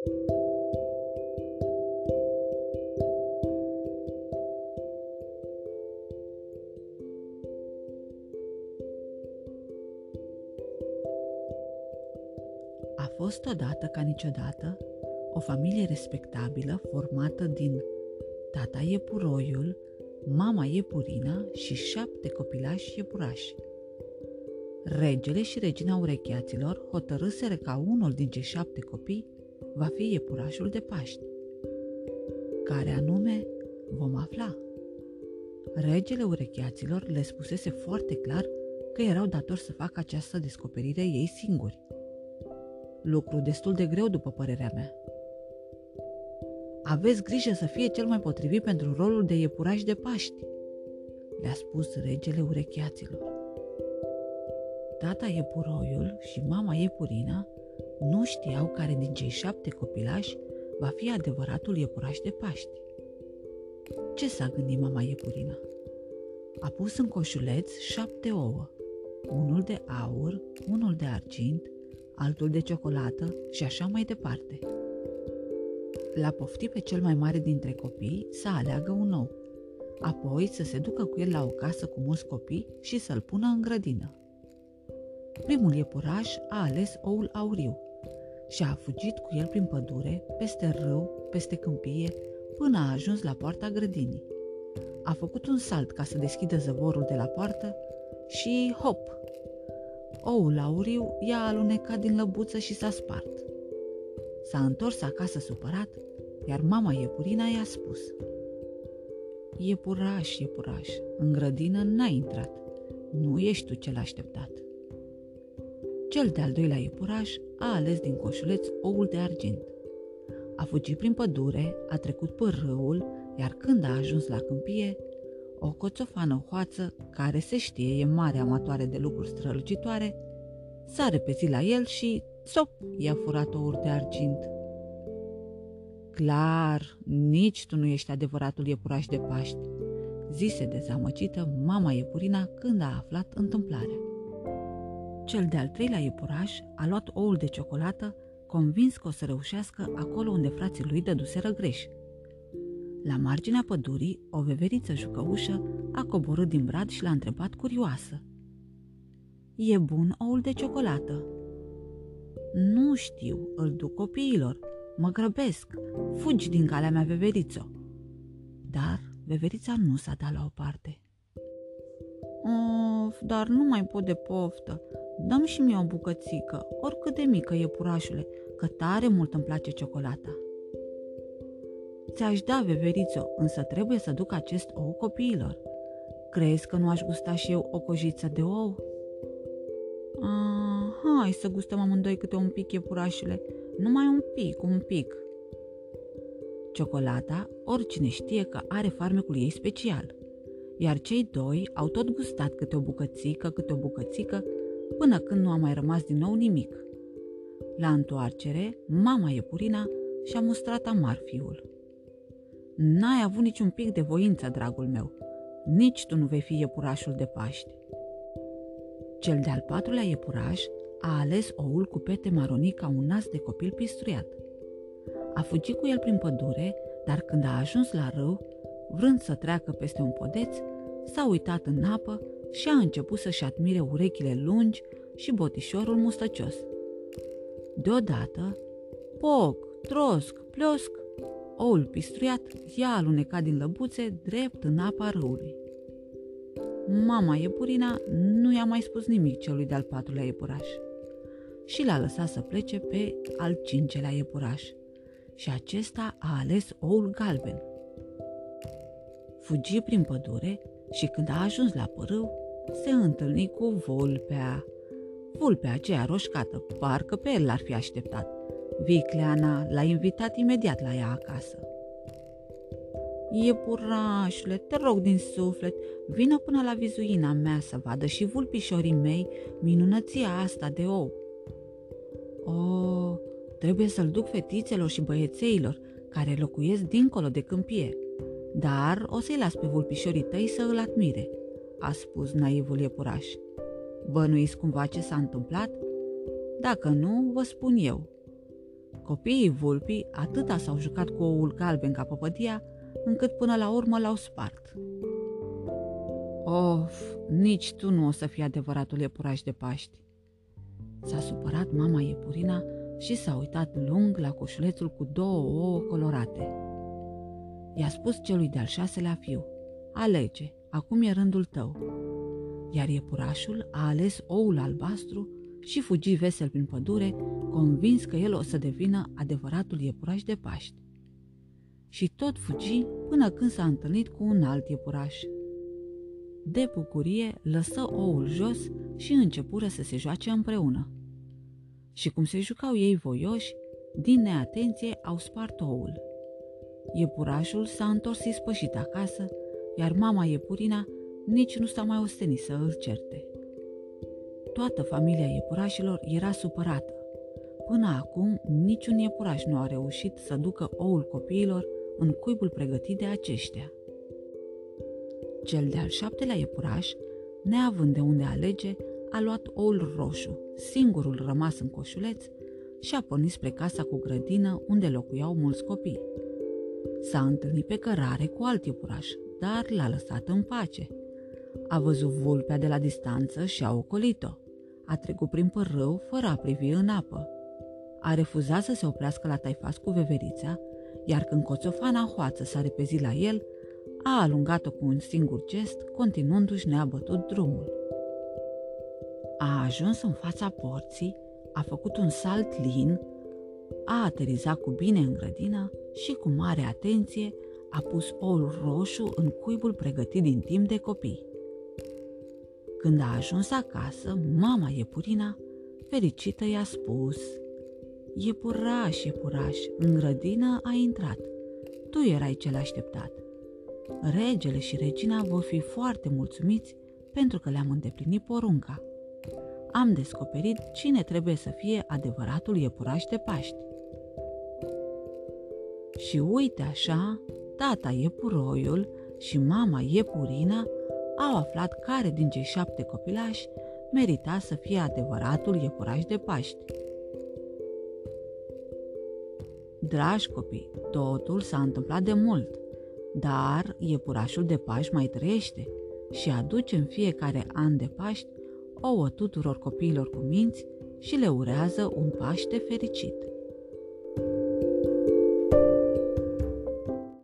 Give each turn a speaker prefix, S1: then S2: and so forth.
S1: A fost odată ca niciodată o familie respectabilă formată din tata iepuroiul, mama iepurina și șapte copilași iepurași. Regele și regina urecheaților hotărâseră ca unul din cei șapte copii va fi iepurașul de Paști. Care anume vom afla. Regele urecheaților le spusese foarte clar că erau datori să facă această descoperire ei singuri. Lucru destul de greu, după părerea mea. Aveți grijă să fie cel mai potrivit pentru rolul de iepuraș de Paști, le-a spus regele urecheaților. Tata iepuroiul și mama iepurina nu știau care din cei șapte copilași va fi adevăratul iepuraș de Paști. Ce s-a gândit mama iepurina? A pus în coșuleț șapte ouă, unul de aur, unul de argint, altul de ciocolată și așa mai departe. L-a poftit pe cel mai mare dintre copii să aleagă un ou, apoi să se ducă cu el la o casă cu mulți copii și să-l pună în grădină. Primul iepuraș a ales oul auriu și a fugit cu el prin pădure, peste râu, peste câmpie, până a ajuns la poarta grădinii. A făcut un salt ca să deschidă zăvorul de la poartă și hop! Oul auriu i-a alunecat din lăbuță și s-a spart. S-a întors acasă supărat, iar mama iepurina i-a spus Iepuraș, iepuraș, în grădină n-ai intrat, nu ești tu cel așteptat. Cel de-al doilea iepuraș a ales din coșuleț oul de argint. A fugit prin pădure, a trecut pe râul, iar când a ajuns la câmpie, o coțofană hoață, care se știe e mare amatoare de lucruri strălucitoare, s-a repezit la el și, sop, i-a furat oul de argint. Clar, nici tu nu ești adevăratul iepuraș de Paști, zise dezamăcită mama iepurina când a aflat întâmplarea. Cel de-al treilea iepuraș a luat oul de ciocolată, convins că o să reușească acolo unde frații lui dăduseră greș. La marginea pădurii, o veveriță jucăușă a coborât din brad și l-a întrebat curioasă. E bun oul de ciocolată?" Nu știu, îl duc copiilor. Mă grăbesc. Fugi din calea mea, veveriță." Dar veverița nu s-a dat la o parte. Of, dar nu mai pot de poftă. Dăm și mie o bucățică, oricât de mică e purașule, că tare mult îmi place ciocolata. Ți-aș da, veverițo, însă trebuie să duc acest ou copiilor. Crezi că nu aș gusta și eu o cojiță de ou? Ah, hai să gustăm amândoi câte un pic, iepurașule. Numai un pic, un pic. Ciocolata, oricine știe că are farmecul ei special. Iar cei doi au tot gustat câte o bucățică, câte o bucățică, până când nu a mai rămas din nou nimic. La întoarcere, mama iepurina și-a mustrat amar fiul. N-ai avut niciun pic de voință, dragul meu. Nici tu nu vei fi iepurașul de Paști. Cel de-al patrulea iepuraș a ales oul cu pete maronii ca un nas de copil pistruiat. A fugit cu el prin pădure, dar când a ajuns la râu, vrând să treacă peste un podeț, s-a uitat în apă și a început să-și admire urechile lungi și botișorul mustăcios. Deodată, poc, trosc, pliosc, oul pistruiat i-a alunecat din lăbuțe drept în apa râului. Mama iepurina nu i-a mai spus nimic celui de-al patrulea iepuraș și l-a lăsat să plece pe al cincelea iepuraș și acesta a ales oul galben. Fugi prin pădure și când a ajuns la părâu, se întâlni cu vulpea. Vulpea aceea roșcată, parcă pe el l-ar fi așteptat. Vicleana l-a invitat imediat la ea acasă. Iepurașule, te rog din suflet, vină până la vizuina mea să vadă și vulpișorii mei minunăția asta de ou. O, trebuie să-l duc fetițelor și băiețeilor care locuiesc dincolo de câmpie, dar o să-i las pe vulpișorii tăi să îl admire a spus naivul iepuraș. Bănuiți cumva ce s-a întâmplat? Dacă nu, vă spun eu. Copiii vulpii atâta s-au jucat cu oul galben ca păpădia, încât până la urmă l-au spart. Of, nici tu nu o să fii adevăratul iepuraș de Paști. S-a supărat mama iepurina și s-a uitat lung la coșulețul cu două ouă colorate. I-a spus celui de-al șaselea fiu, alege, acum e rândul tău. Iar iepurașul a ales oul albastru și fugi vesel prin pădure, convins că el o să devină adevăratul iepuraș de Paști. Și tot fugi până când s-a întâlnit cu un alt iepuraș. De bucurie, lăsă oul jos și începură să se joace împreună. Și cum se jucau ei voioși, din neatenție au spart oul. Iepurașul s-a întors ispășit acasă, iar mama iepurina nici nu s-a mai ostenit să îl certe. Toată familia iepurașilor era supărată. Până acum, niciun iepuraș nu a reușit să ducă oul copiilor în cuibul pregătit de aceștia. Cel de-al șaptelea iepuraș, neavând de unde alege, a luat oul roșu, singurul rămas în coșuleț, și a pornit spre casa cu grădină unde locuiau mulți copii. S-a întâlnit pe cărare cu alt iepuraș, dar l-a lăsat în pace. A văzut vulpea de la distanță și a ocolit-o. A trecut prin părâu fără a privi în apă. A refuzat să se oprească la taifas cu veverița, iar când coțofana hoață s-a repezit la el, a alungat-o cu un singur gest, continuându-și neabătut drumul. A ajuns în fața porții, a făcut un salt lin, a aterizat cu bine în grădină și cu mare atenție a pus oul roșu în cuibul pregătit din timp de copii. Când a ajuns acasă, mama iepurina, fericită, i-a spus Iepuraș, iepuraș, în grădină a intrat. Tu erai cel așteptat. Regele și regina vor fi foarte mulțumiți pentru că le-am îndeplinit porunca. Am descoperit cine trebuie să fie adevăratul iepuraș de Paști. Și uite așa, tata iepuroiul și mama iepurina au aflat care din cei șapte copilași merita să fie adevăratul iepuraș de Paști. Dragi copii, totul s-a întâmplat de mult, dar iepurașul de Paști mai trăiește și aduce în fiecare an de Paști ouă tuturor copiilor cu minți și le urează un Paște fericit.